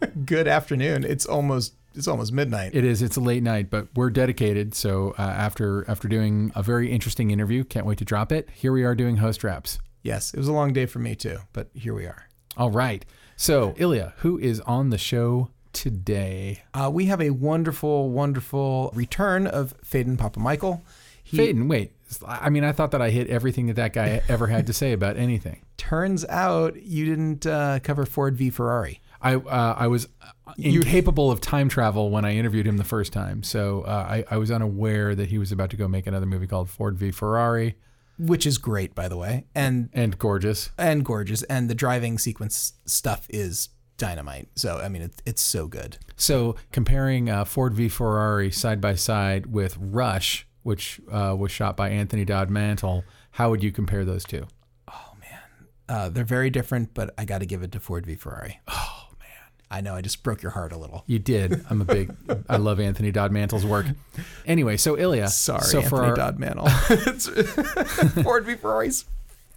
Good afternoon. It's almost it's almost midnight. It is. It's a late night, but we're dedicated. So uh, after after doing a very interesting interview, can't wait to drop it. Here we are doing host wraps. yes, it was a long day for me too, but here we are. All right. So Illya, who is on the show today? Uh, we have a wonderful, wonderful return of Faden Papa Michael. He Phedon. Wait. I mean, I thought that I hit everything that that guy ever had to say about anything. turns out you didn't uh, cover Ford v Ferrari. I uh, I was incapable of time travel when I interviewed him the first time, so uh, I, I was unaware that he was about to go make another movie called Ford v Ferrari which is great by the way, and and gorgeous. and gorgeous, and the driving sequence stuff is dynamite. So I mean, it's it's so good. So comparing uh, Ford v Ferrari side by side with Rush, which uh, was shot by Anthony Dod Mantle, how would you compare those two? Uh, they're very different, but I got to give it to Ford v Ferrari. Oh man, I know I just broke your heart a little. You did. I'm a big. I love Anthony Dod Mantle's work. Anyway, so Illya. Sorry, So Anthony for our, Dodd Mantle. It's- Ford v Ferrari's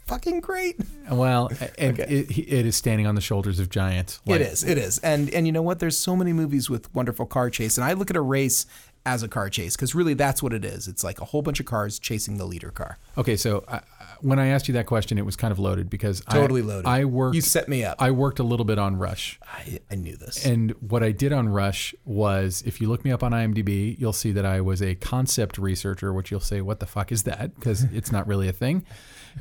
fucking great. well, and it, it is standing on the shoulders of giants. it is. It is. And and you know what? There's so many movies with wonderful car chase, and I look at a race as a car chase because really that's what it is. It's like a whole bunch of cars chasing the leader car. Okay, so I- when I asked you that question, it was kind of loaded because Totally I, loaded. I worked. You set me up. I worked a little bit on Rush. I, I knew this. And what I did on Rush was, if you look me up on IMDb, you'll see that I was a concept researcher, which you'll say, "What the fuck is that?" Because it's not really a thing.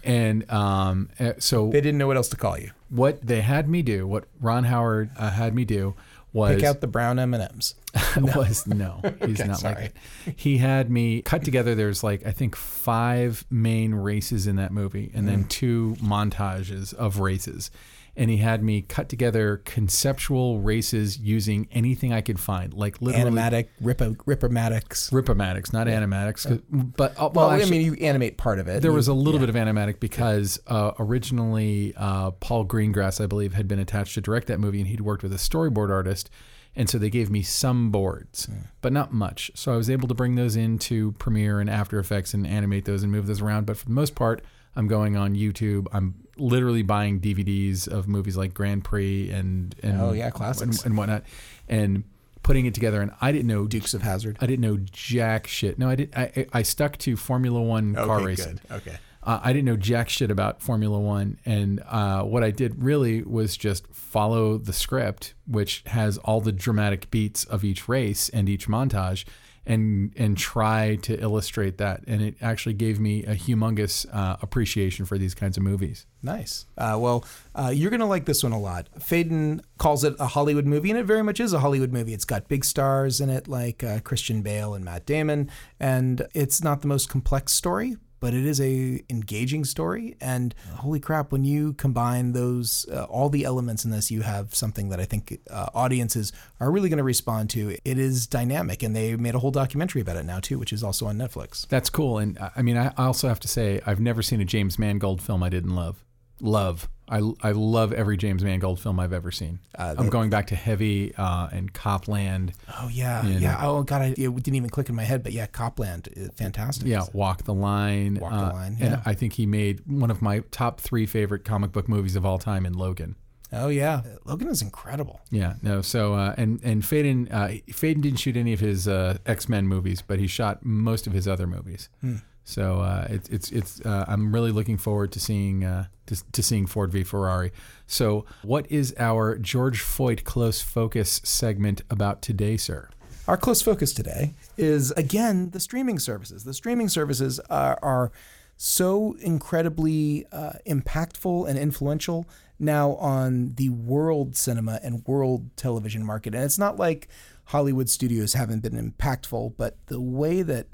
And um, uh, so, they didn't know what else to call you. what they had me do, what Ron Howard uh, had me do, was Pick out the brown M and M's. was no, he's Okay, not sorry. like that. He had me cut together. There's like I think five main races in that movie, and Mm. then two montages of races. And he had me cut together conceptual races using anything I could find, like literally Animatic, ripper, rippermatics. ripomatics, not animatics. 'cause- But uh, Well, well, actually, I mean, you animate part of it. there You- was a little bit of animatic because uh, originally uh, Paul Greengrass, I believe, had been attached to direct that movie, and he'd worked with a storyboard artist, and so they gave me some boards, but not much. So I was able to bring those into Premiere and After Effects and animate those and move those around. But for the most part, I'm going on YouTube. I'm literally buying DVDs of movies like Grand Prix and and Oh, yeah, classics. and, and whatnot, and putting it together. And I didn't know Dukes of Hazzard. I didn't know jack shit. No, I did. I, I stuck to Formula One car racing. good. Okay. Uh, I didn't know jack shit about Formula One, and uh, what I did really was just follow the script, which has all the dramatic beats of each race and each montage, and and try to illustrate that. And it actually gave me a humongous uh, appreciation for these kinds of movies. Nice. Uh, well, uh, you're to like this one a lot. Phedon calls it a Hollywood movie, and it very much is a Hollywood movie. It's got big stars in it like uh, Christian Bale and Matt Damon, and it's not the most complex story, but it is a engaging story. And holy crap, when you combine those, uh, all the elements in this, you have something that I think uh, audiences are really going to respond to. It is dynamic, and they made a whole documentary about it now too, which is also on Netflix. That's cool. And uh, I mean, I I also have to say, I've never seen a James Mangold film I didn't love. Love. I, I love every James Mangold film I've ever seen. Uh, I'm going back to Heavy uh, and Cop Land. Oh yeah, Yeah. yeah. Oh god, I, it didn't even click in my head, but yeah, Cop Land, uh, fantastic. Yeah, Walk the Line. Walk the uh, Line, And yeah. I think he made one of my top three favorite comic book movies of all time in Logan. Oh yeah, Logan is incredible. Yeah, no. So uh, and and Phedon, uh, Phedon didn't shoot any of his uh, X Men movies, but he shot most of his other movies. Hmm. So uh, it's it's it's. Uh, I'm really looking forward to seeing uh, to, to seeing Ford v Ferrari. So what is our George Foyt close focus segment about today, sir? Our close focus today is again the streaming services. The streaming services are, are so incredibly uh, impactful and influential now on the world cinema and world television market. And it's not like Hollywood studios haven't been impactful, but the way that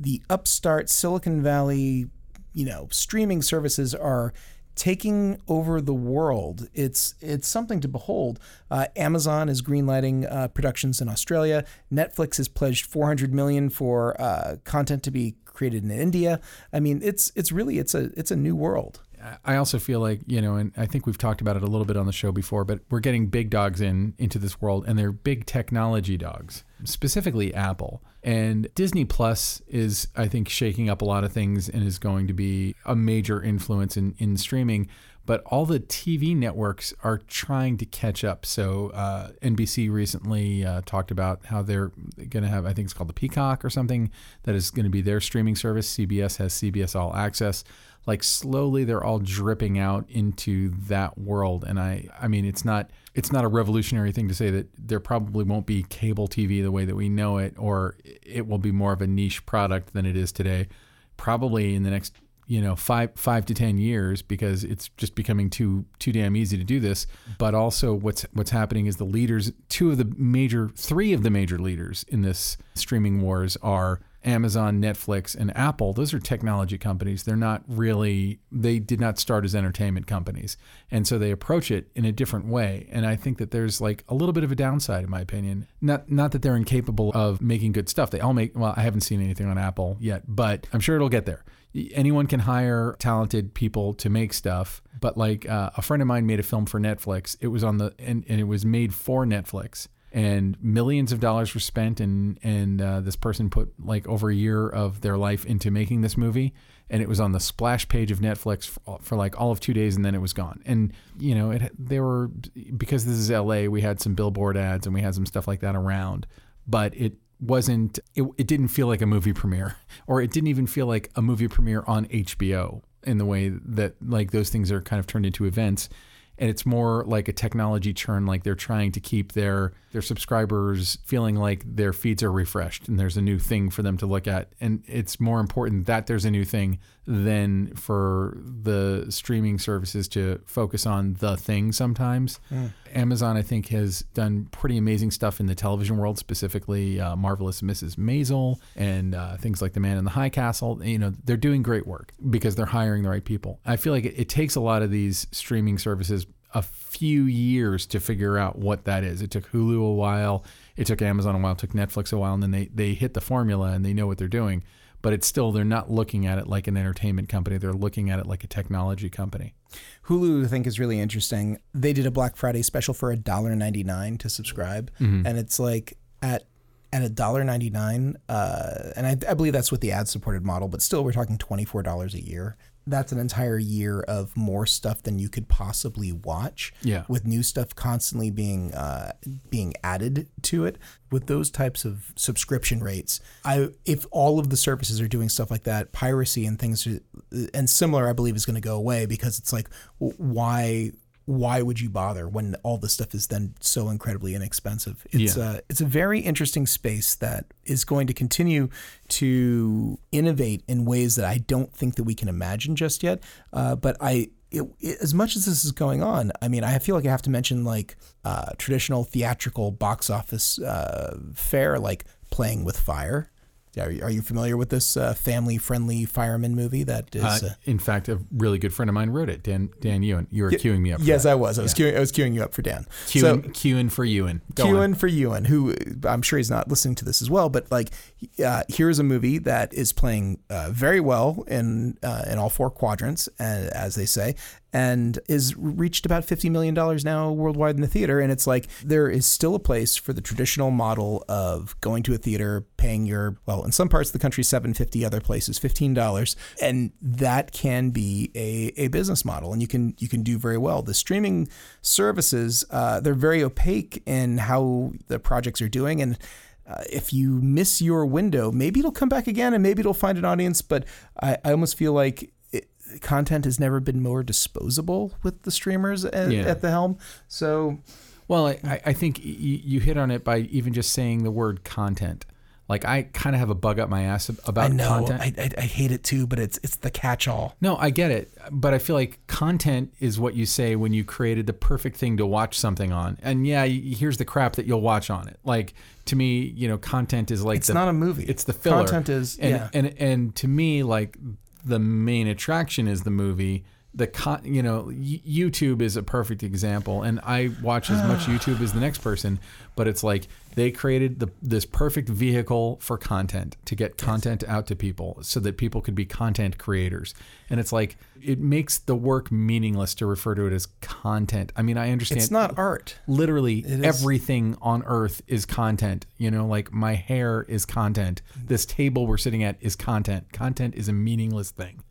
the upstart Silicon Valley, you know, streaming services are taking over the world. It's it's something to behold. Uh, Amazon is greenlighting uh, productions in Australia. Netflix has pledged 400 million for uh, content to be created in India. I mean, it's it's really it's a it's a new world. I also feel like you know, and I think we've talked about it a little bit on the show before, but we're getting big dogs in into this world, and they're big technology dogs, specifically Apple. And Disney Plus is, I think, shaking up a lot of things and is going to be a major influence in in streaming. But all the TV networks are trying to catch up. So uh, NBC recently uh, talked about how they're going to have, I think it's called the Peacock or something, that is going to be their streaming service. CBS has CBS All Access like slowly they're all dripping out into that world. And i i mean it's not it's not a revolutionary thing to say that there probably won't be cable tv the way that we know it or it will be more of a niche product than it is today. Probably in the next you know five five to ten years because it's just becoming too too damn easy to do this. But also what's what's happening is the leaders two of the major three of the major leaders in this streaming wars are Amazon, Netflix, and Apple, those are technology companies. They're not really, they did not start as entertainment companies. And so they approach it in a different way. And I think that there's like a little bit of a downside, in my opinion. Not, not that they're incapable of making good stuff. They all make, well, I haven't seen anything on Apple yet, but I'm sure it'll get there. Anyone can hire talented people to make stuff. But like uh, a friend of mine made a film for Netflix. It was on the, and, and it was made for Netflix and millions of dollars were spent and and uh, this person put like over a year of their life into making this movie and it was on the splash page of Netflix for, for like all of 2 days and then it was gone. And you know it they were because this is LA we had some billboard ads and we had some stuff like that around but it wasn't it, it didn't feel like a movie premiere or it didn't even feel like a movie premiere on HBO in the way that like those things are kind of turned into events and it's more like a technology churn like they're trying to keep their their subscribers feeling like their feeds are refreshed and there's a new thing for them to look at. And it's more important that there's a new thing than for the streaming services to focus on the thing sometimes. Mm. amazon i think has done pretty amazing stuff in the television world specifically uh, marvelous mrs maisel and uh, things like the man in the high castle. You know they're doing great work because they're hiring the right people. I feel like it, it takes a lot of these streaming services a few years to figure out what that is. It took Hulu a while, it took Amazon a while, it took Netflix a while, and then they they hit the formula and they know what they're doing. But it's still they're not looking at it like an entertainment company. They're looking at it like a technology company. Hulu, I think, is really interesting. They did a Black Friday special for $1.99 to subscribe, mm-hmm. and it's like at at a dollar ninety nine, uh, and I, I, believe that's with the ad supported model, but still we're talking twenty four dollars a year that's an entire year of more stuff than you could possibly watch. Yeah. With new stuff constantly being uh, being added to it. With those types of subscription rates, I if all of the services are doing stuff like that, piracy and things and similar, I believe is going to go away because it's like why why would you bother when all this stuff is then so incredibly inexpensive? It's yeah. a uh, it's a very interesting space that is going to continue to innovate in ways that I don't think that we can imagine just yet. Uh, but I it, it, as much as this is going on, I mean, I feel like I have to mention like uh, traditional theatrical box office uh, fare, like Playing with Fire. Are you, are you familiar with this uh, family-friendly fireman movie? That is, uh, uh, in fact, a really good friend of mine wrote it. Dan Dan Ewen. You were queuing me up. yes, that. I was. I was yeah. queuing. I was queuing you up for Dan. Queuing, so, queuing for Ewen. Go queuing on. for Ewen, who I'm sure he's not listening to this as well. But like, uh, here's a movie that is playing uh, very well in uh, in all four quadrants, as they say, and is reached about $50 million now worldwide in the theater. And it's like there is still a place for the traditional model of going to a theater, paying your, well, in some parts of the country, 750 other places, $15. And that can be a, a business model and you can, you can do very well. The streaming services, uh, they're very opaque in how the projects are doing. And uh, if you miss your window, maybe it'll come back again and maybe it'll find an audience. But I, I almost feel like content has never been more disposable with the streamers at, yeah. at the helm. So, well, I, I think you hit on it by even just saying the word content. Like I kind of have a bug up my ass about I know, content. I, I, I hate it too, but it's it's the catch-all. No, I get it, but I feel like content is what you say when you created the perfect thing to watch something on. And yeah, here's the crap that you'll watch on it. Like to me, you know, content is like it's the, not a movie. It's the filler. Content is and, yeah. and and to me, like the main attraction is the movie the con, you know, YouTube is a perfect example, and I watch as much YouTube as the next person. But it's like they created the this perfect vehicle for content to get content out to people, so that people could be content creators. And it's like it makes the work meaningless to refer to it as content. I mean, I understand It's not art. literally everything on earth is content you know like my hair is content this table we're sitting at is content content is a meaningless thing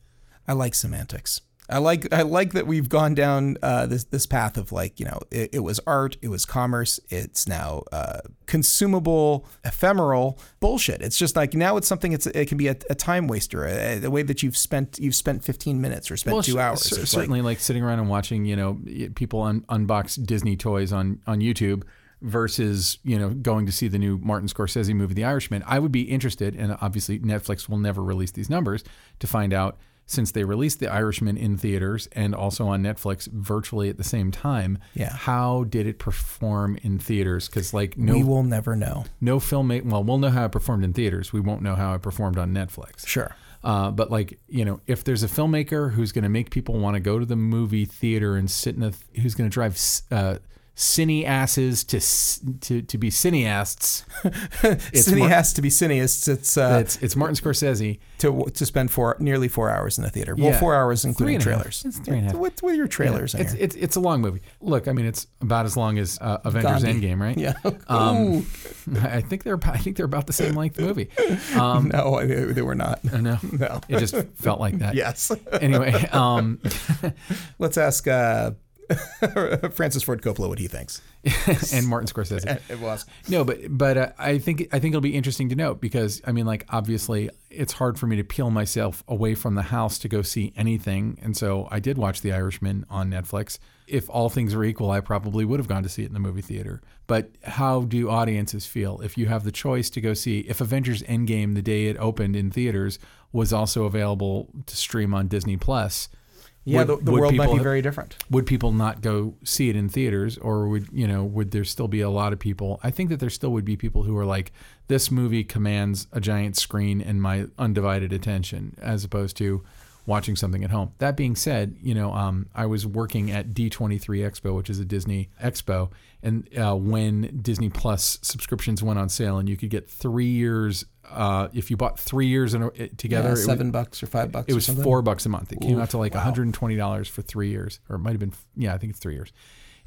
I like semantics. I like I like that we've gone down uh, this this path of like you know it, it was art, it was commerce, it's now uh, consumable, ephemeral bullshit. It's just like now it's something. It's it can be a, a time waster. A, the way that you've spent you've spent fifteen minutes or spent two hours. cer- It's like- certainly like, sitting around and watching you know people un- unbox disney toys on on youtube versus you know going to see the new martin scorsese movie the irishman i would be interested and obviously netflix will never release these numbers to find out since they released the irishman in theaters and also on netflix virtually at the same time Yeah. how did it perform in theaters because like no we will never know. no filmmate well we'll know how it performed in theaters we won't know how it performed on netflix Sure. uh, but like you know, if there's a filmmaker who's going to make people want to go to the movie theater and sit in a, who's going to drive uh, cine asses to to to be cineasts, it's Cine Mar- has to be cineasts. It's uh, it's it's Martin Scorsese. to to spend four nearly four hours in the theater. Well, Yeah. four hours including and a half. trailers. It's three and a half. With, with your trailers in It's, it's it's a long movie. Look, I mean, it's about as long as uh, Avengers Gandhi. Endgame, right? Yeah. Um, I think they're about, I think they're about the same length movie. Um, no, they, they were not. I know. No. It just felt like that. Yes. Anyway, um, Let's ask uh, Francis Ford Coppola what he thinks. and Martin Scorsese. It was. No, but but uh, I think I think it'll be interesting to note because I mean, like obviously, it's hard for me to peel myself away from the house to go see anything, and so I did watch The Irishman on Netflix. If all things were equal, I probably would have gone to see it in the movie theater. But how do audiences feel if you have the choice to go see if Avengers Endgame the day it opened in theaters was also available to stream on Disney Plus? Yeah, would- the, the would world might be very different. would people not go see it in theaters or would you know would there still be a lot of people i think that there still would be people who are like this movie commands a giant screen and my undivided attention as opposed to watching something at home that being said you know um, i was working at d23 expo which is a disney expo and uh, when disney plus subscriptions went on sale and you could get three years uh, if you bought three years in a, together Yeah, seven bucks or five bucks. it was four bucks a month. It came out to like wow. $120 for three years, or it might have been, yeah, I think it's three years.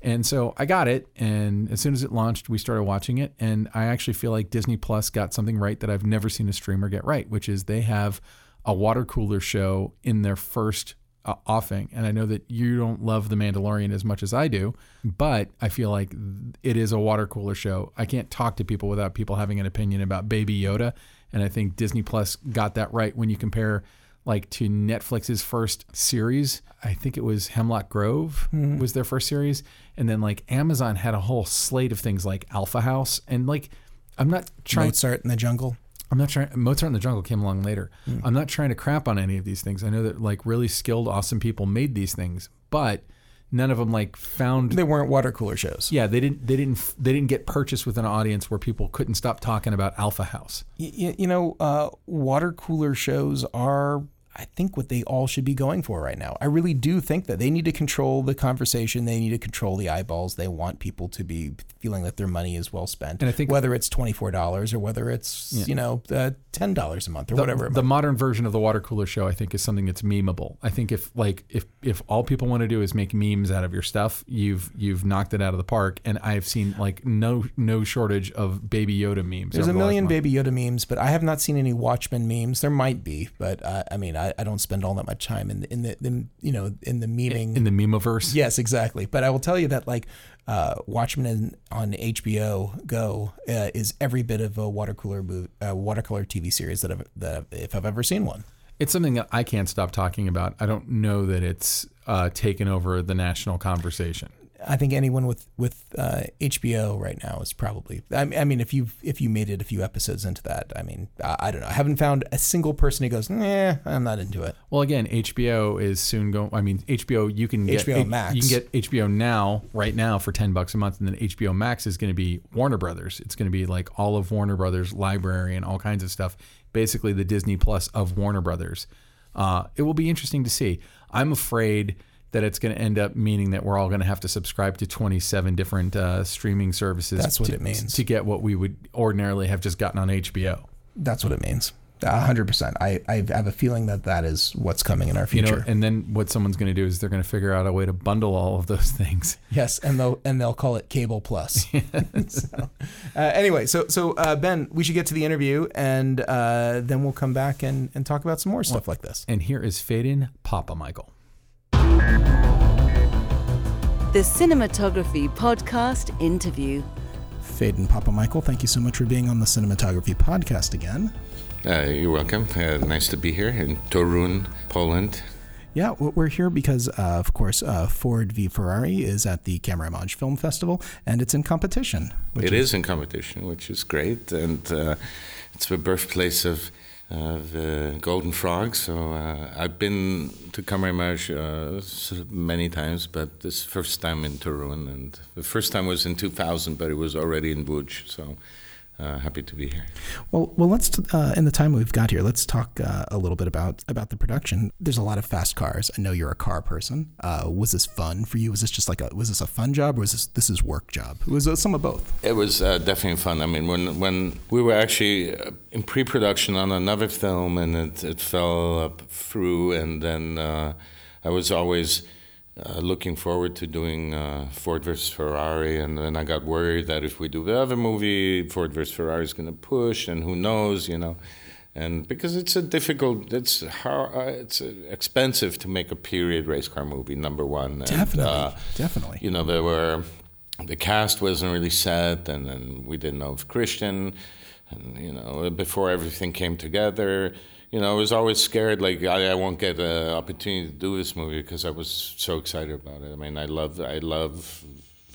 And so I got it, and as soon as it launched, we started watching it. And I actually feel like Disney Plus got something right that I've never seen a streamer get right, which is they have a water cooler show in their first uh, offing. And I know that you don't love The Mandalorian as much as I do, but I feel like it is a water cooler show. I can't talk to people without people having an opinion about Baby Yoda. And I think Disney Plus got that right when you compare like to Netflix's first series. I think it was Hemlock Grove was their first series, and then like Amazon had a whole slate of things like Alpha House, and like I'm not trying. Mozart in the Jungle. I'm not trying. Mozart in the Jungle came along later. I'm not trying to crap on any of these things. I know that like really skilled, awesome people made these things, but none of them like found. They weren't water cooler shows. Yeah, they didn't. They didn't. They didn't get purchased with an audience where people couldn't stop talking about Alpha House. Y- you know, uh, water cooler shows are, I think, what they all should be going for right now. I really do think that they need to control the conversation. They need to control the eyeballs. They want people to be feeling that their money is well spent. And I think- whether it's twenty four dollars or whether it's you know uh, ten dollars a month or whatever. the modern version of the water cooler show i think is something that's memeable i think if like if if all people want to do is make memes out of your stuff you've you've knocked it out of the park and i've seen like no no shortage of baby yoda memes There's a the million. Baby Yoda memes, but I have not seen any Watchmen memes. There might be, but uh, I mean, I, I don't spend all that much time in the, in the, the you know in the memeing. in the memeverse Yes, exactly. But I will tell you that like uh, Watchmen in, on HBO Go uh, is every bit of a water cooler move, uh, watercolor TV series that I've that if I've ever seen one. it's something that i can't stop talking about i don't know that it's uh, taken over the national conversation I think anyone with with uh, HBO right now is probably. I mean, I mean, if you if you made it a few episodes into that, I mean, I, I don't know. I haven't found a single person who goes, "Nah, I'm not into it." Well, again, HBO is soon going. I mean, HBO you can get HBO Max. You can get HBO now, right now, for ten bucks a month, and then HBO Max is going to be Warner Brothers. It's going to be like all of Warner Brothers library and all kinds of stuff. Basically, the Disney Plus of Warner Brothers. Uh, it will be interesting to see. I'm afraid that it's going to end up meaning that we're all going to have to subscribe to 27 different uh, streaming services. That's what to, it means. to get what we would ordinarily have just gotten on HBO. That's what it means. A hundred percent. I I have a feeling that that is what's coming in our future. You know, and then what someone's going to do is they're going to figure out a way to bundle all of those things. Yes, and they'll and they'll call it Cable Plus. so, uh, anyway, so so uh, Ben, we should get to the interview, and uh, then we'll come back and, and talk about some more stuff like this. And here is Faden Papa Michael. The Cinematography Podcast interview. Fade and Papa Michael, thank you so much for being on the Cinematography Podcast again. Uh, you're welcome. Uh, nice to be here in Torun, Poland. Yeah, we're here because, uh, of course, uh, Ford v Ferrari is at the Camerimage Film Festival, and it's in competition. which It is in competition, which is great, and uh, it's the birthplace of uh, the Golden Frog. So uh, I've been to Camerimage uh, many times, but this first time in Torun, and the first time was in 2000, but it was already in Buj. So uh, happy to be here. Well, well, let's uh, in the time we've got here, let's talk uh, a little bit about about the production. There's a lot of fast cars. I know you're a car person. Uh, was this fun for you? Was this just like a was this a fun job, or was this this is work job? Was it some of both? It was uh, definitely fun. I mean, when when we were actually uh, in pre-production on another film, and it, it fell up through, and then uh, I was always uh, looking forward to doing uh, Ford versus Ferrari, and then I got worried that if we do the other movie, Ford versus Ferrari is going to push, and who knows, you know. And because it's a difficult, it's hard, uh, it's uh, expensive to make a period race car movie. Number one, and, Definitely, uh, definitely. you know, there were the cast wasn't really set, and then we didn't know if Christian, and you know, before everything came together, you know, I was always scared like I, I won't get an opportunity to do this movie because I was so excited about it. I mean, I love I love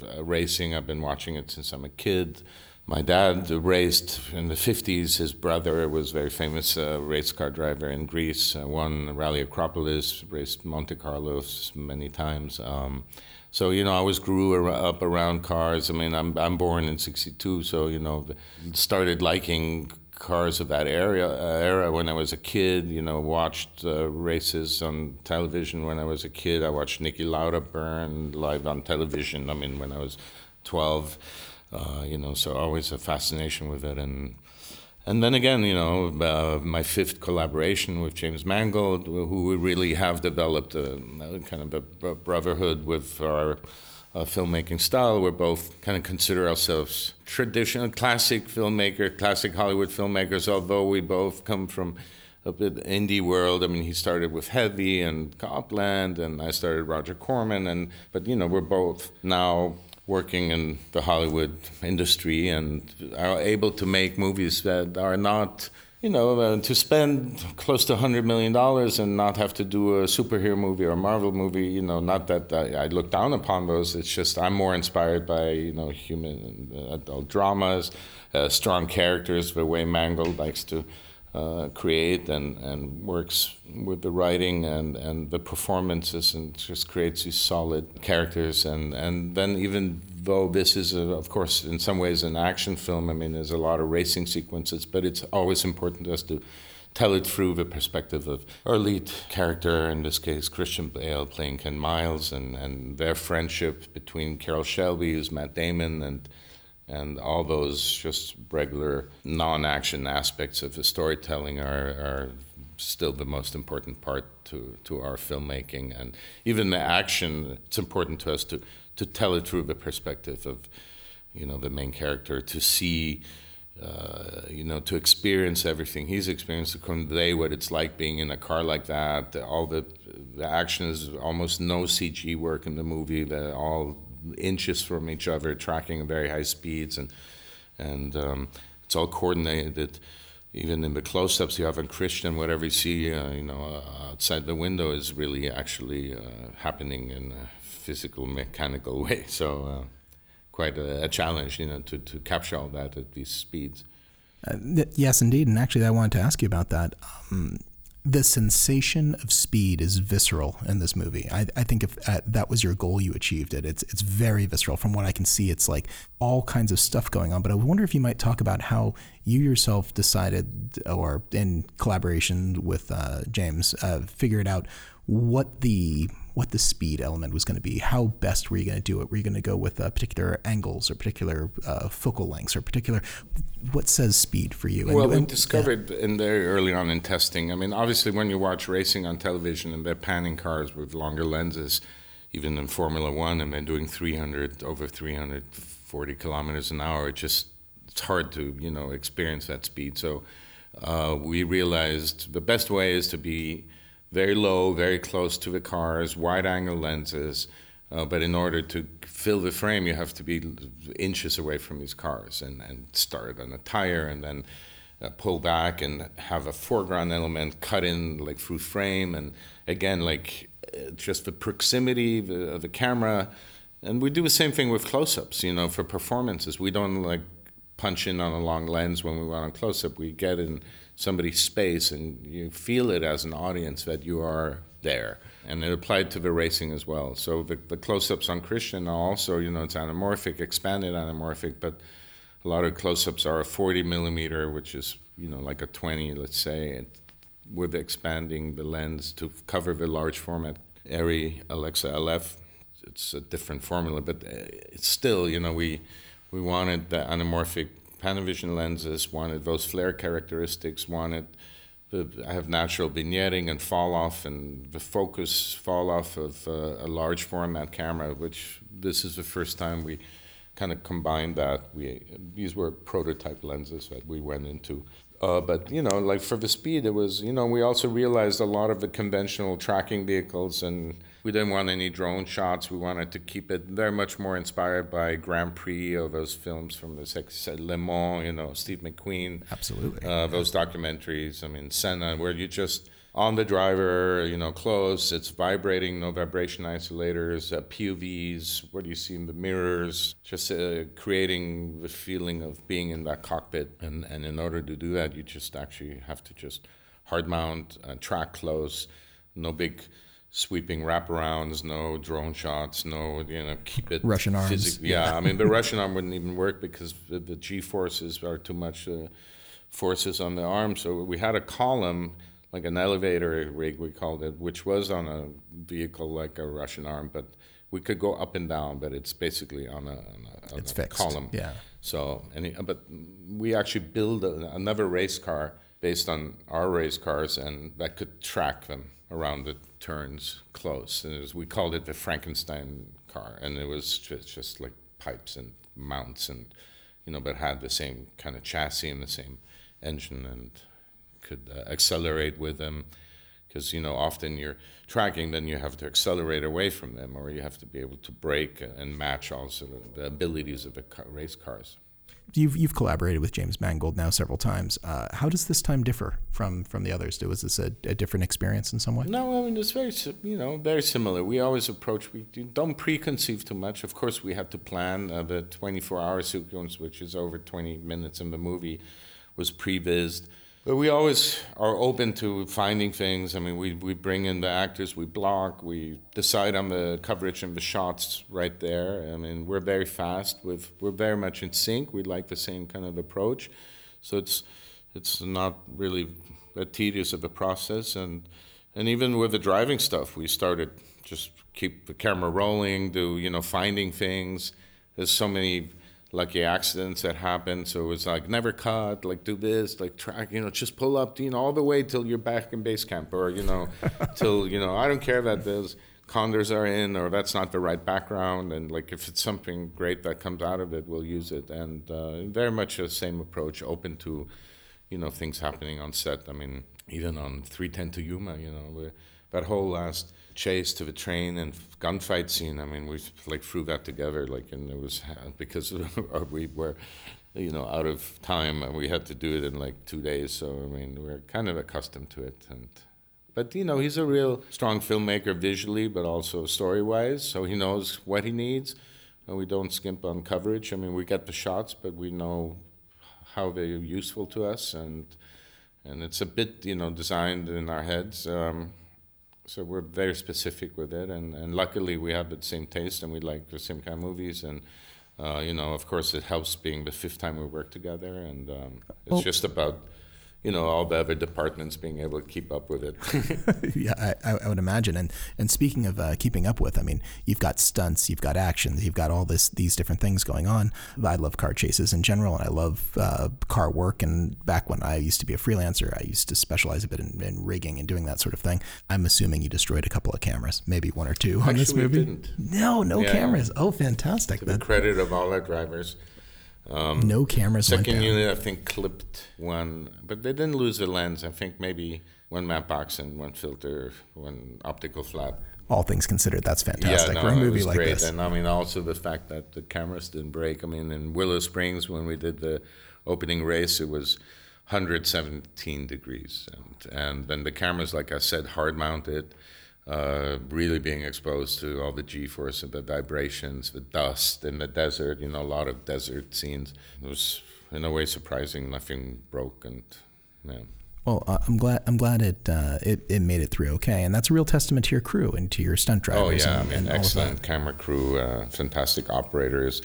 uh, racing. I've been watching it since I'm a kid. My dad raced in the 50s. His brother was a very famous uh, race car driver in Greece, uh, won the Rally Acropolis, raced Monte Carlo many times. Um, so you know, I always grew ar- up around cars. I mean, I'm I'm born in '62, so you know, started liking cars of that area uh, era when I was a kid. You know, watched uh, races on television when I was a kid. I watched Niki Lauda burn live on television. I mean, when I was 12. Uh, you know, so always a fascination with it and. And then again, you know, uh, my fifth collaboration with James Mangold, who we really have developed a, a kind of a, brotherhood with our uh, filmmaking style. We're both kind of consider ourselves traditional, classic filmmaker, classic Hollywood filmmakers, although we both come from a bit indie world. I mean, he started with Heavy and Cop Land, and I started Roger Corman, and but you know, we're both now working in the Hollywood industry and are able to make movies that are not, you know, uh, to spend close to $100 million and not have to do a superhero movie or a Marvel movie, you know, not that I, I look down upon those. It's just I'm more inspired by, you know, human uh, adult dramas, uh, strong characters, the way Mangold likes to uh, create and, and works with the writing and, and the performances and just creates these solid characters. And, and then, even though this is, a, of course, in some ways an action film, I mean, there's a lot of racing sequences, but it's always important to us to tell it through the perspective of our lead character, in this case, Christian Bale playing Ken Miles, and, and their friendship between Carroll Shelby, who's Matt Damon, and and all those just regular non-action aspects of the storytelling are, are still the most important part to, to our filmmaking. And even the action it's important to us to, to tell it through the perspective of you know the main character to see uh, you know to experience everything he's experienced to convey what it's like being in a car like that. All the, the action is almost no cg work in the movie. The, all inches from each other, tracking at very high speeds, and and um, it's all coordinated. Even in the close-ups you have on Christian, whatever you see, uh, you know, uh, outside the window is really actually uh, happening in a physical, mechanical way. So uh, quite a, a, challenge, you know, to, to capture all that at these speeds. Uh, th- yes, indeed. And actually, I wanted to ask you about that. Um, the sensation of speed is visceral in this movie. I, I think if uh, that was your goal, you achieved it. It's it's very visceral. From what I can see, it's like all kinds of stuff going on. But I wonder if you might talk about how you yourself decided, or in collaboration with uh, James, uh, figured out what the what the speed element was going to be. How best were you going to do it? Were you going to go with uh, particular angles or particular uh, focal lengths or particular? What says speed for you? And, well, we discovered yeah. in very early on in testing. I mean, obviously, when you watch racing on television and they're panning cars with longer lenses, even in Formula One, and they're doing 300 over 340 kilometers an hour, it just it's hard to you know experience that speed. So uh, we realized the best way is to be very low, very close to the cars, wide angle lenses. Uh, but in order to fill the frame, you have to be inches away from these cars and, and start on a tire and then uh, pull back and have a foreground element cut in like through frame. And again, like uh, just the proximity of the, of the camera. And we do the same thing with close ups, you know, for performances. We don't like punch in on a long lens when we want a close up. We get in somebody's space and you feel it as an audience that you are there. And it applied to the racing as well. So the, the close ups on Christian are also, you know, it's anamorphic, expanded anamorphic, but a lot of close ups are a 40 millimeter, which is, you know, like a 20, let's say, with expanding the lens to cover the large format ARRI Alexa LF. It's a different formula, but uh, it's still, you know, we we wanted the anamorphic Panavision lenses, wanted those flare characteristics, wanted I have natural vignetting and fall off and the focus fall off of uh, a large format camera, which this is the first time we kind of combined that. We these were prototype lenses that we went into. Uh, but you know, like for the speed, it was you know we also realized a lot of the conventional tracking vehicles and we didn't want any drone shots. We wanted to keep it very much more inspired by Grand Prix or those films from the Le Mans, you know, Steve McQueen. Absolutely. Uh, those documentaries. I mean, Senna, where you just on the driver, you know, close. It's vibrating, no vibration isolators, uh, POVs. What do you see in the mirrors? Just uh, creating the feeling of being in that cockpit. And and in order to do that, you just actually have to just hard mount, uh, track close, no big sweeping wraparounds, no drone shots, no you know keep it Russian arms. Yeah, I mean the Russian arm wouldn't even work because the, the G forces are too much uh, forces on the arm. So we had a column like an elevator rig we called it, which was on a vehicle like a Russian arm, but we could go up and down, but it's basically on a, on a, on it's a fixed. column. Yeah. So, any, but we actually build a, another race car based on our race cars, and that could track them around the turns close. And was, we called it the Frankenstein car, and it was just, just like pipes and mounts, and you know, but had the same kind of chassis and the same engine, and could uh, accelerate with them. Because you know, often you're tracking, then you have to accelerate away from them, or you have to be able to brake and match also the abilities of the race cars you've you've collaborated with James Mangold now several times. Uh, how does this time differ from from the others? Was this a, a, different experience in some way? No, I mean it's very you know very similar. We always approach we don't preconceive too much. Of course, we had to plan uh, the 24 hour sequence, which is over 20 minutes in the movie, was prevised but we always are open to finding things. I mean, we, we bring in the actors, we block, we decide on the coverage and the shots right there. I mean, we're very fast. We've, we're very much in sync. We like the same kind of approach. So it's, it's not really that tedious of a process. And, and even with the driving stuff, we started just keep the camera rolling, do, you know, finding things. There's so many lucky accidents that happen. So it was like never cut, like do this, like track, you know, just pull up, you know, all the way till you're back in base camp, or you know, till you know, I don't care that those condors are in, or that's not the right background, and like if it's something great that comes out of it, we'll use it. And uh, very much the same approach, open to, you know, things happening on set. I mean, even on 310 to Yuma, you know, that whole last chase to the train and gunfight scene. I mean, we like threw that together, like, and it was because we were, you know, out of time and we had to do it in like two days. So I mean, we're kind of accustomed to it. And but you know, he's a real strong filmmaker visually, but also story wise. So he knows what he needs, and we don't skimp on coverage. I mean, we get the shots, but we know how they're useful to us and. And it's a bit, you know, designed in our heads. Um, so we're very specific with it, and, and luckily we have the same taste and we like the same kind of movies. And uh, you know, of course, it helps being the fifth time we work together, and um, it's just about you know all the other departments being able to keep up with it. yeah, I, I, would imagine. And and speaking of uh, keeping up with, I mean, you've got stunts, you've got actions, you've got all this these different things going on. I love car chases in general, and I love uh, car work. And back when I used to be a freelancer, I used to specialize a bit in, in, rigging and doing that sort of thing. I'm assuming you destroyed a couple of cameras, maybe one or two Actually, on this movie. didn't. No, no yeah. cameras. Oh, fantastic! To the credit of all our drivers. Um, no cameras. Second unit, I think, clipped one, but they didn't lose the lens. I think maybe one matte box and one filter, one optical flap. All things considered, that's fantastic yeah, no, for a movie like great. this. And I mean, also the fact that the cameras didn't break. I mean, in Willow Springs, when we did the opening race, it was 117 degrees, and and then the cameras, like I said, hard mounted uh, really being exposed to all the g-force and the vibrations, the dust in the desert, you know, a lot of desert scenes. It was in a way surprising. Nothing broke, and yeah. Well, uh, I'm glad. I'm glad it, uh, it it made it through okay, and that's a real testament to your crew and to your stunt drivers. Oh yeah, and, I mean, excellent camera crew, uh, fantastic operators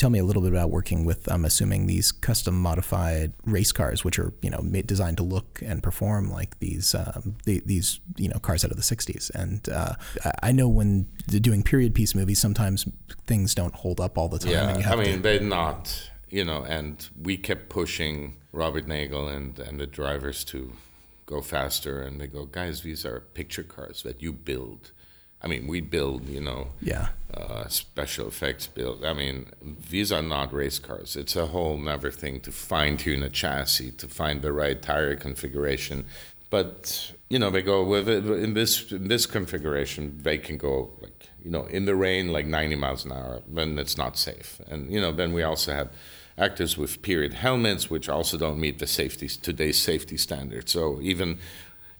tell me a little bit about working with i'm assuming these custom modified race cars which are you know designed to look and perform like these um, the, these you know cars out of the 60s and uh, i know when doing period piece movies sometimes things don't hold up all the time yeah i mean to, they're not you know and we kept pushing robert nagle and and the drivers to go faster and they go guys these are picture cars that you build I mean, we build, you know, yeah, uh, special effects build. I mean, these are not race cars. It's a whole other thing to fine tune a chassis, to find the right tire configuration. But you know, they go with it in this in this configuration. They can go like you know in the rain like 90 miles an hour. Then it's not safe. And you know, then we also have actors with period helmets, which also don't meet the safety today's safety standards. So even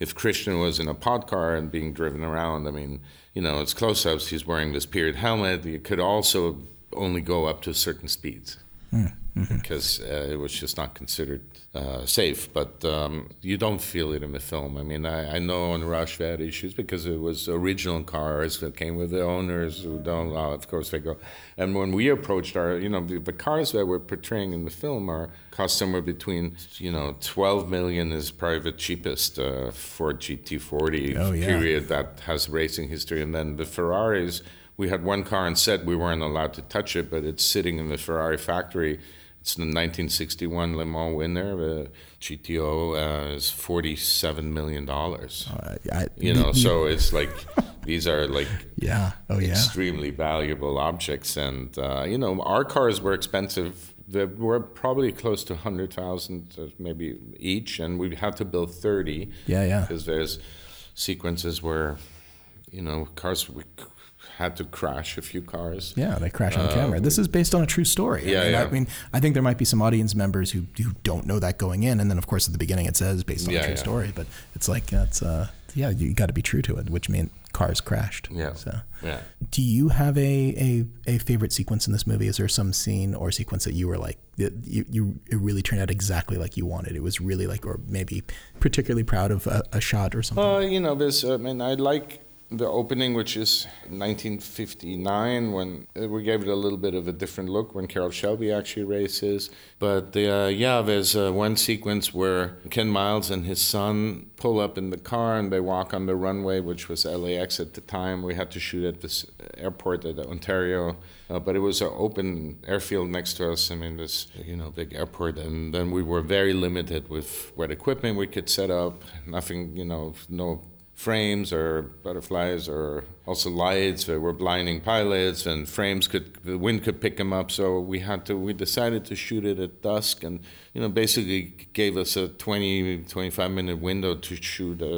if Christian was in a pod car and being driven around, I mean you know, it's close ups. He's wearing this period helmet. It could also only go up to certain speeds hmm. Mm-hmm. because uh, it was just not considered uh, safe. But um, you don't feel it in the film. I mean, I, I know on Rush they had issues because it was original cars that came with the owners who don't. Uh, of course, they go. And when we approached our, you know, the, the cars that we're portraying in the film are cost somewhere between, you know, 12 million is probably the cheapest uh, Ford GT40 oh, yeah. period that has racing history, and then the Ferraris we had one car on set. We weren't allowed to touch it, but it's sitting in the Ferrari factory. It's the 1961 Le Mans winner. The GTO uh, is 47 million dollars. Uh, you know, so it's like these are like yeah, oh yeah, extremely valuable objects, and uh, you know, our cars were expensive. They were probably close to 100,000 uh, maybe each, and we had to build 30. Yeah, yeah, because there's sequences where you know cars we had to crash a few cars. Yeah, they crash on camera. This is based on a true story. Yeah, I mean, yeah. I mean, I think there might be some audience members who, who don't know that going in, and then of course at the beginning it says based on yeah, a true yeah. story, but it's like that's uh, yeah, you got to be true to it, which means cars crashed. Yeah. So, yeah. Do you have a, a, a favorite sequence in this movie? Is there some scene or sequence that you were like, you, you it really turned out exactly like you wanted? It was really like, or maybe particularly proud of a, a shot or something? Uh, you know, there's, I mean, I like the opening, which is 1959, when uh, we gave it a little bit of a different look when Carroll Shelby actually races. But uh, yeah, there's uh, one sequence where Ken Miles and his son pull up in the car and they walk on the runway, which was LAX at the time. We had to shoot at this airport at Ontario, uh, but it was an open airfield next to us. I mean, this you know big airport, and then we were very limited with what equipment we could set up. Nothing, you know, no frames or butterflies or also lights that were blinding pilots and frames could the wind could pick them up. So we had to we decided to shoot it at dusk and you know basically gave us a 20 25 minute window to shoot a,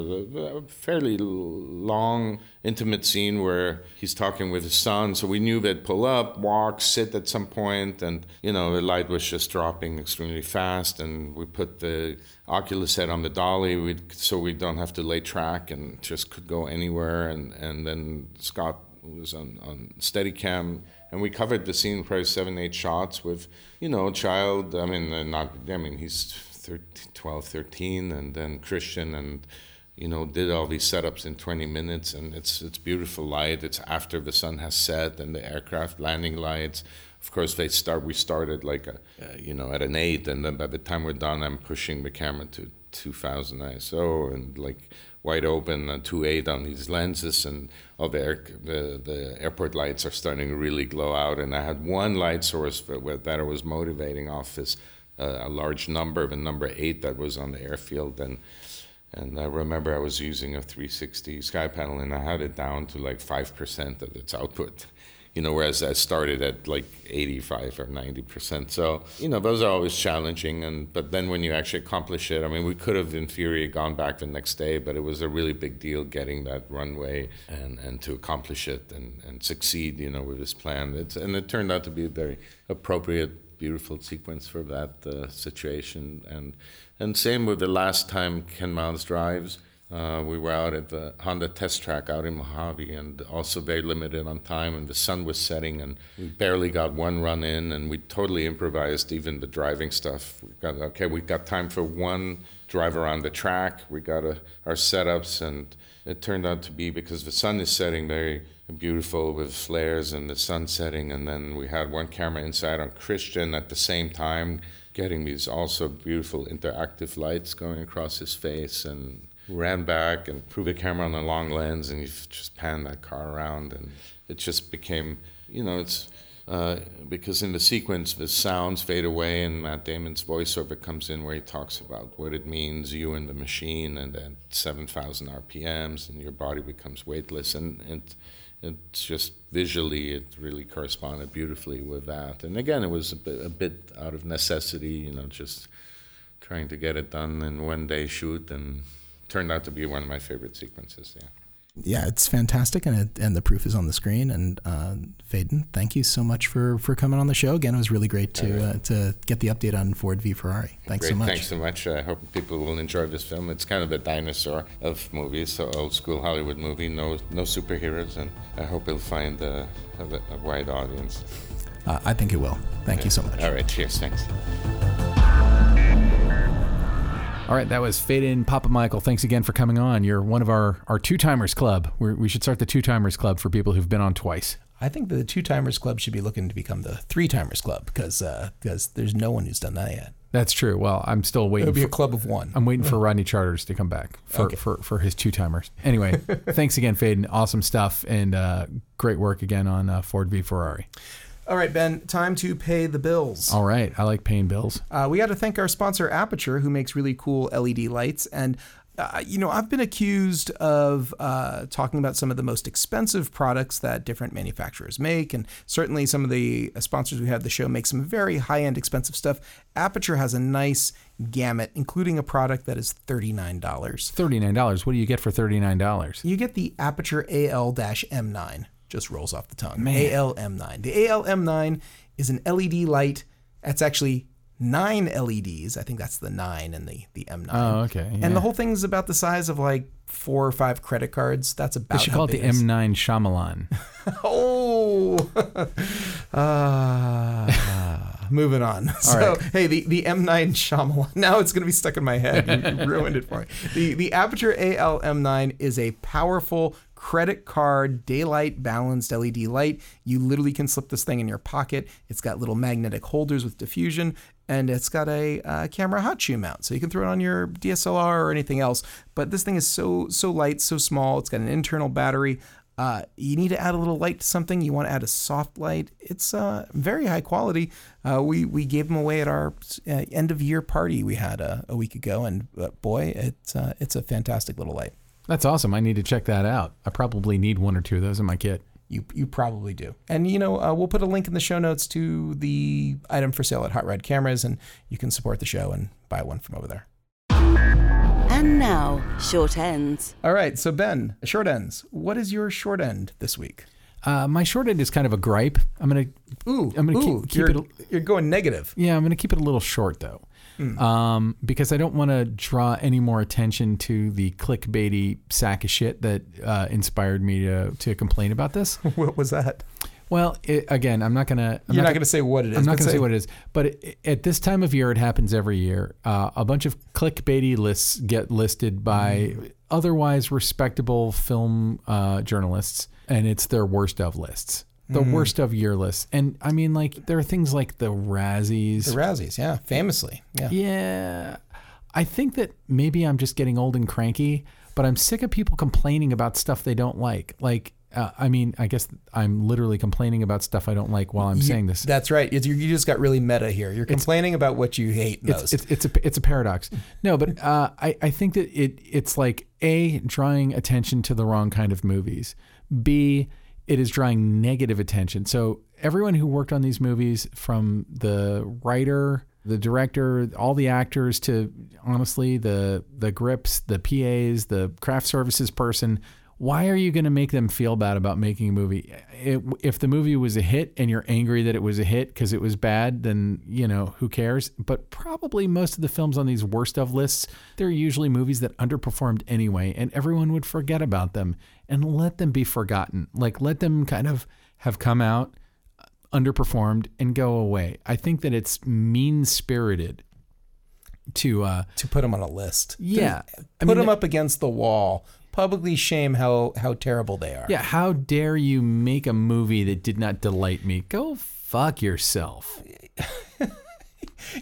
a fairly long intimate scene where he's talking with his son so we knew they'd pull up walk sit at some point and you know the light was just dropping extremely fast and we put the oculus head on the dolly so we don't have to lay track and just could go anywhere and and then Scott was on, on Steadicam, and we covered the scene probably seven, eight shots with, you know, a child. I mean, not, I mean, he's 13, 12, 13, and then Christian, and you know, did all these setups in 20 minutes, and it's it's beautiful light. It's after the sun has set, and the aircraft landing lights. Of course, they start. We started like a, uh, you know, at an eight, and then by the time we're done, I'm pushing the camera to 2000 ISO and like wide open and 2.8 on these lenses and all the, air, the the airport lights are starting to really glow out and I had one light source that I was motivating off this uh, a large number a number eight that was on the airfield and and I remember I was using a 360 sky panel and I had it down to like 5% of its output you know, whereas I started at like 85 or 90 percent. So, you know, those are always challenging. And but then when you actually accomplish it, I mean, we could have in theory gone back the next day, but it was a really big deal getting that runway and, and to accomplish it and, and succeed, you know, with this plan. It's, and it turned out to be a very appropriate, beautiful sequence for that uh, situation. And and same with the last time Ken Miles drives uh, we were out at the Honda test track out in Mojave and also very limited on time, and the sun was setting, and we barely got one run in, and we totally improvised even the driving stuff. We got okay, we got time for one drive around the track. We got a, our setups, and it turned out to be because the sun is setting very beautiful with flares and the sun setting, and then we had one camera inside on Christian at the same time, getting these also beautiful interactive lights going across his face and ran back and put the camera on a long lens and you just pan that car around and it just became you know it's uh, because in the sequence the sounds fade away and Matt Damon's voiceover comes in where he talks about what it means you and the machine and at 7,000 RPMs and your body becomes weightless and, and it's just visually it really corresponded beautifully with that and again it was a bit, a bit out of necessity you know just trying to get it done in one day shoot and turned out to be one of my favorite sequences. Yeah. Yeah, it's fantastic, and it, and the proof is on the screen. And uh, Phedon, thank you so much for, for coming on the show again. It was really great to right. uh, to get the update on Ford v Ferrari. Thanks great. so much. Thanks so much. I hope people will enjoy this film. It's kind of a dinosaur of movies, so old school Hollywood movie, no no superheroes, and I hope it'll find a, a, a wide audience. Uh, I think it will. Thank yeah. you so much. All right. Cheers. Thanks. All right, that was Phedon Papamichael. Thanks again for coming on. You're one of our, our two timers club. We're, we should start the two timers club for people who've been on twice. I think the two timers club should be looking to become the three timers club because uh, because there's no one who's done that yet. That's true. Well, I'm still waiting. It'll be for, a club of one. I'm waiting for Rodney Charters to come back for, okay. for, for his two timers. Anyway, thanks again, Phaedon. Awesome stuff and uh, great work again on uh, Ford v Ferrari. All right, Ben, time to pay the bills. All right, I like paying bills. Uh, we got to thank our sponsor, Aputure, who makes really cool LED lights. And, uh, you know, I've been accused of uh, talking about some of the most expensive products that different manufacturers make. And certainly some of the sponsors we have the show make some very high end, expensive stuff. Aputure has a nice gamut, including a product that is $39. $39. What do you get for $39? You get the Aputure AL M9 just rolls off the tongue. ALM9. The ALM9 is an LED light. That's actually nine LEDs. I think that's the nine and the the M9. Oh, okay. Yeah. And the whole thing's about the size of like four or five credit cards. That's about. They should call it the M9 Shyamalan. oh. uh, moving on. All so right. hey, the, the M9 Shyamalan. Now it's going to be stuck in my head. You ruined it for me. The the Aputure AL M9 is a powerful credit card daylight balanced LED light. You literally can slip this thing in your pocket. It's got little magnetic holders with diffusion, and it's got a uh, camera hot shoe mount, so you can throw it on your DSLR or anything else. But this thing is so so light, so small. It's got an internal battery. Uh, you need to add a little light to something. You want to add a soft light. It's uh, very high quality. Uh, we we gave them away at our uh, end of year party we had a, week ago, and boy, it's it's a fantastic little light. That's awesome. I need to check that out. I probably need one or two of those in my kit. You, you probably do. And, you know, uh, we'll put a link in the show notes to the item for sale at Hot Rod Cameras, and you can support the show and buy one from over there. And now, short ends. All right. So, Ben, short ends. What is your short end this week? Uh, my short end is kind of a gripe. I'm gonna ooh, I'm gonna ooh, keep, keep you're, it. You're going negative. Yeah, I'm gonna keep it a little short though. Mm. Um, because I don't want to draw any more attention to the clickbaity sack of shit that uh, inspired me to to complain about this. what was that? Well, it, again, I'm not gonna. I'm You're not, not gonna say what it is. I'm not gonna say, say, what it is. But it, at this time of year, it happens every year. Uh, a bunch of clickbaity lists get listed by mm. otherwise respectable film uh, journalists, and it's their worst of lists the mm. worst of year lists. And I mean, like, there are things like the Razzies. The Razzies, yeah, famously. Yeah. Yeah. I think that maybe I'm just getting old and cranky, but I'm sick of people complaining about stuff they don't like. Like, uh, I mean, I guess I'm literally complaining about stuff I don't like while I'm saying this. That's right. It's, you you just got really meta here. You're complaining about what you hate most. It's, it's it's a it's a paradox. No, but uh, I I think that it it's like a drawing attention to the wrong kind of movies. B it is drawing negative attention. So everyone who worked on these movies, from the writer, the director, all the actors, to honestly the the grips, the PAs, the craft services person. Why are you going to make them feel bad about making a movie? It, if the movie was a hit and you're angry that it was a hit because it was bad, then you know who cares. But probably most of the films on these worst of lists, they're usually movies that underperformed anyway, and everyone would forget about them and let them be forgotten. Like let them kind of have come out, underperformed, and go away. I think that it's mean spirited to uh, to put them on a list. Yeah. To I put mean, them up against the wall. Publicly shame how how terrible they are. Yeah, how dare you make a movie that did not delight me? Go fuck yourself.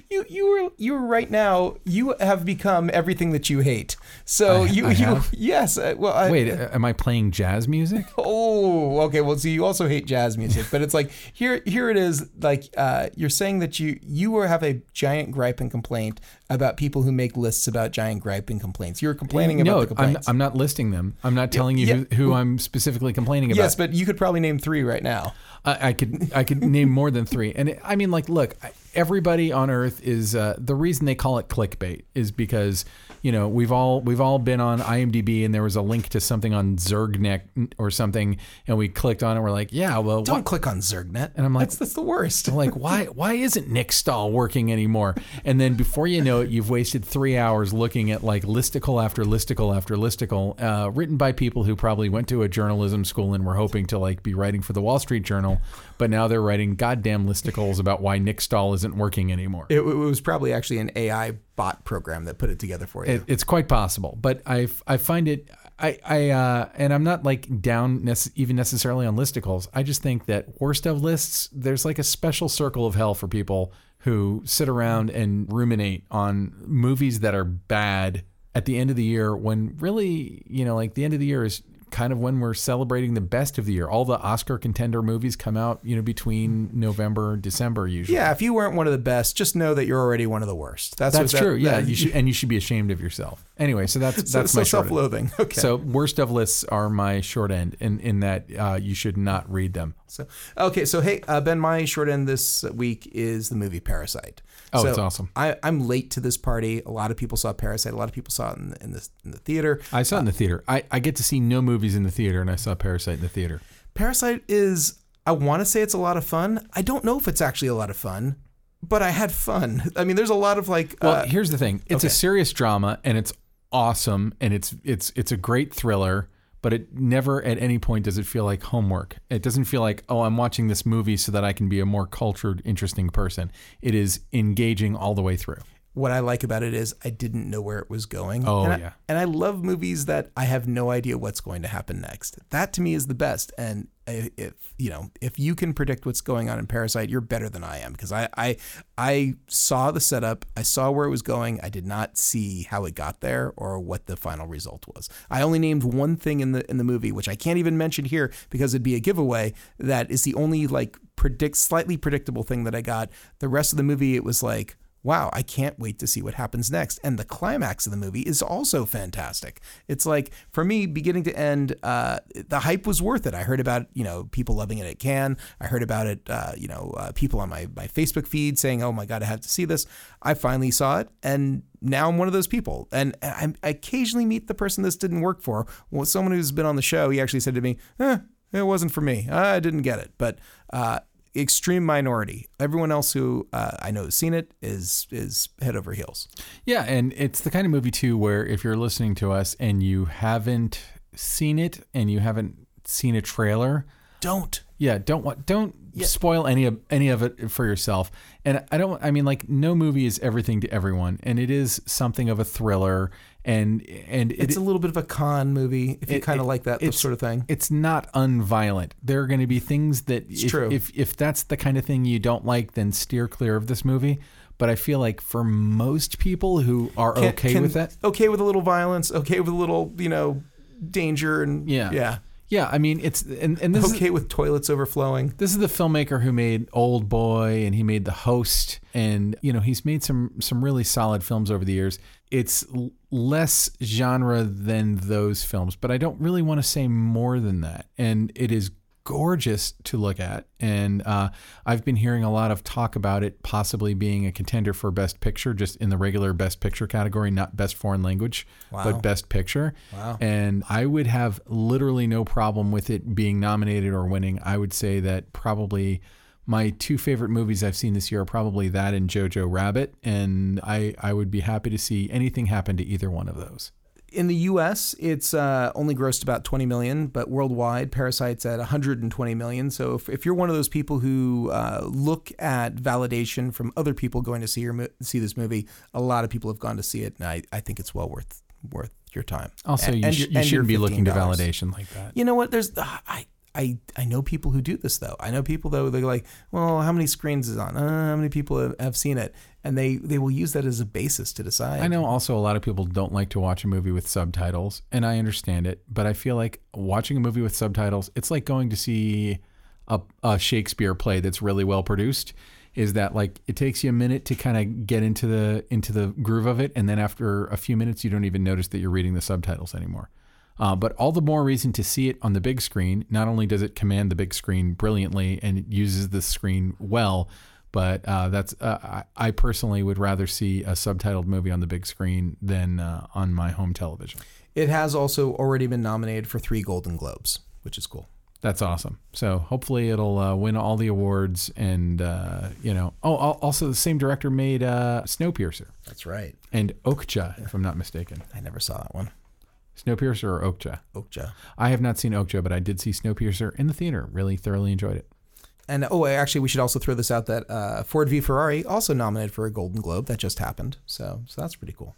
You you were you were right now. You have become everything that you hate. So I- you I you have? yes. uh, Well, I, Wait, uh, am I playing jazz music? Oh, okay. Well, see, you also hate jazz music, but it's like here, here it is. Like uh, you're saying that you you were have a giant gripe and complaint about people who make lists about giant gripe and complaints. You're complaining no, about the I'm. I'm not listing them. I'm not telling you yeah. who, who I'm specifically complaining about. yes, but you could probably name three right now. I, I could I could name more than three. And it, I mean, like, look, I- everybody on Earth is uh, the reason they call it clickbait is because you know we've all we've all been on IMDb and there was a link to something on Zergnet or something, and we clicked on it. We're like, yeah, well, Don't click on Zergnet. And I'm like- that's, that's the worst. I'm like, why why isn't Nick Stahl working anymore? And then before you know it, you've wasted three hours looking at like listicle after listicle after listicle, uh, written by people who probably went to a journalism school and were hoping to like be writing for the Wall Street Journal, but now they're writing goddamn listicles about why Nick Stahl isn't working anymore. It, it was probably actually an AI bot program that put it together for you. It, it's quite possible, but I I find it I I uh, and I'm not like down nece- even necessarily on listicles. I just think that worst of lists, there's like a special circle of hell for people who sit around and ruminate on movies that are bad at the end of the year when really you know like the end of the year is kind of when we're celebrating the best of the year. All the Oscar contender movies come out, you know, between November and December usually. yeah, if you weren't one of the best, just know that you're already one of the worst. That's That's what that- true. yeah, that- you should, and you should be ashamed of yourself. Anyway, so that's So, that's so my short end. self-loathing. Okay. So worst of lists are my short end, in in that uh, you should not read them. So okay, so hey, uh, Ben, my short end this week is the movie Parasite. Oh, So it's awesome. I, I'm late to this party. A lot of people saw Parasite. A lot of people saw it in the in the, in the theater. I saw it in the theater. I, I get to see no movies in the theater, and I saw Parasite in the theater. Parasite is. I want to say it's a lot of fun. I don't know if it's actually a lot of fun, but I had fun. I mean, there's a lot of like. Well, uh, here's the thing: it's okay. a serious drama, and it's awesome, and it's it's it's a great thriller. But it never at any point does it feel like homework. It doesn't feel like, oh, I'm watching this movie so that I can be a more cultured, interesting person. It is engaging all the way through. What I like about it is I didn't know where it was going. Oh, and I, yeah. and I love movies that I have no idea what's going to happen next. That to me is the best. And if you know, if you can predict what's going on in Parasite, you're better than I am because I I I saw the setup, I saw where it was going. I did not see how it got there or what the final result was. I only named one thing in the in the movie, which I can't even mention here because it'd be a giveaway. That is the only like predict slightly predictable thing that I got. The rest of the movie, it was like wow, I can't wait to see what happens next. And the climax of the movie is also fantastic. It's like, for me, beginning to end, uh, the hype was worth it. I heard about, you know, people loving it at Cannes. I heard about it, uh, you know, uh, people on my, my Facebook feed saying, oh my God, I have to see this. I finally saw it. And now I'm one of those people. And I, occasionally meet the person this didn't work for. Well, someone who's been on the show, he actually said to me, eh, it wasn't for me. I didn't get it. But, uh, extreme minority. Everyone else who uh, I know has seen it is is head over heels. Yeah, and it's the kind of movie too where if you're listening to us and you haven't seen it and you haven't seen a trailer, Don't. yeah, don't want don't spoil any of any of it for yourself. And I don't I mean like no movie is everything to everyone and it is something of a thriller and and it, It's a little bit of a con movie if you kind of like that it's- sort of thing. it's not unviolent. There are going to be things that if, true. if if that's the kind of thing you don't like, then steer clear of this movie. But I feel like for most people who are Can- okay can- with that, Okay with a little violence. Okay with a little, you know, danger and Yeah. yeah. Yeah, I mean it's and, and this is Okay with toilets overflowing. This is the filmmaker who made Old Boy and he made The Host and you know he's made some some really solid films over the years. It's l- less genre than those films, but I don't really want to say more than that. And it is gorgeous to look at and uh, I've been hearing a lot of talk about it possibly being a contender for best picture just in the regular best picture category, not best foreign language, Wow. but best picture. Wow. And I would have literally no problem with it being nominated or winning. I would say that probably my two favorite movies I've seen this year are probably that and Jojo Rabbit. And I, I would be happy to see anything happen to either one of those. In the U.S., it's uh, only grossed about 20 million, but worldwide, Parasite's at 120 million. So if, if you're one of those people who uh, look at validation from other people going to see your mo- see this movie, a lot of people have gone to see it, and I, I think it's well worth worth your time. Also, And- you, sh- your- you and shouldn't be looking to validation like that. You know what? There's uh, I. I, I know people who do this though. I know people though they're like, well, how many screens is on? Uh, how many people have, have seen it? And they they will use that as a basis to decide. I know also a lot of people don't like to watch a movie with subtitles, and I understand it, but I feel like watching a movie with subtitles, it's like going to see a, a Shakespeare play that's really well produced. Is that like it takes you a minute to kind of get into the into the groove of it, and then after a few minutes, you don't even notice that you're reading the subtitles anymore. Uh, but all the more reason to see it on the big screen. Not only does it command the big screen brilliantly and it uses the screen well, but uh, that's uh, I, personally would rather see a subtitled movie on the big screen than uh, on my home television. It has also already been nominated for three Golden Globes, which is cool. That's awesome. So hopefully it'll uh, win all the awards and uh, you know. Oh, also the same director made uh, Snowpiercer That's right. and Okja, if I'm not mistaken. I never saw that one. Snowpiercer or Okja? Okja. I have not seen Okja, but I did see Snowpiercer in the theater. Really thoroughly enjoyed it. And oh, actually, we should also throw this out that uh, Ford v Ferrari also nominated for a Golden Globe. That just happened. So, so that's pretty cool.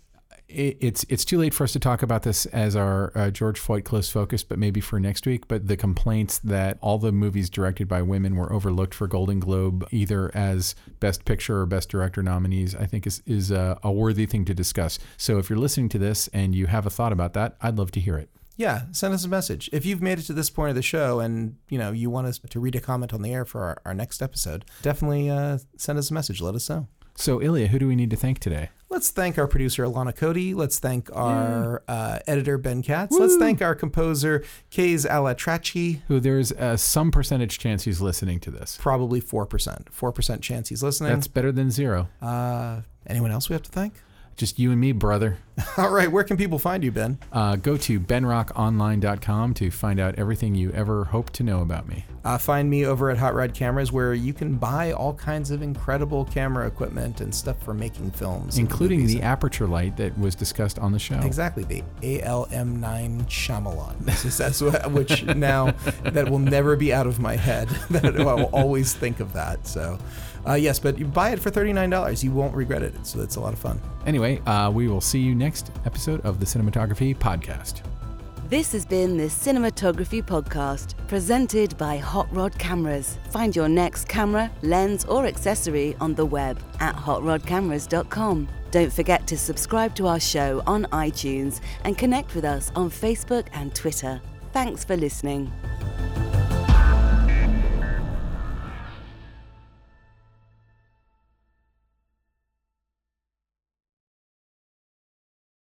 it, it's it's too late for us to talk about this as our uh, George Floyd close focus, but maybe for next week. But the complaints that all the movies directed by women were overlooked for Golden Globe, either as Best Picture or Best Director nominees, I think is is a, a worthy thing to discuss. So if you're listening to this and you have a thought about that, I'd love to hear it. Yeah, send us a message. If you've made it to this point of the show and you know you want us to read a comment on the air for our, our next episode, definitely uh, send us a message. Let us know. So Illya, who do we need to thank today? Let's thank our producer Alana Cody. Let's thank our uh, editor Ben Katz. Let's thank our composer Kays Alatrachi. Who there's uh, some percentage chance he's listening to this. Probably four percent. Four percent chance he's listening. That's better than zero. uh, anyone else we have to thank? Just you and me, brother. All right, where can people find you, Ben? Uh, go to benrockonline.com to find out everything you ever hoped to know about me. Uh, find me over at Hot Rod Cameras, where you can buy all kinds of incredible camera equipment and stuff for making films, including the Aputure light that was discussed on the show. Exactly, the ALM9 Shyamalan. That's what, which now that will never be out of my head. That I will always think of that. So, uh, yes, but you buy it for thirty nine dollars. You won't regret it. So that's a lot of fun. Anyway, uh, we will see you next episode of the Cinematography Podcast. This has been the Cinematography Podcast, presented by Hot Rod Cameras. Find your next camera, lens, or accessory on the web at hotrodcameras.com. Don't forget to subscribe to our show on iTunes and connect with us on Facebook and Twitter. Thanks for listening.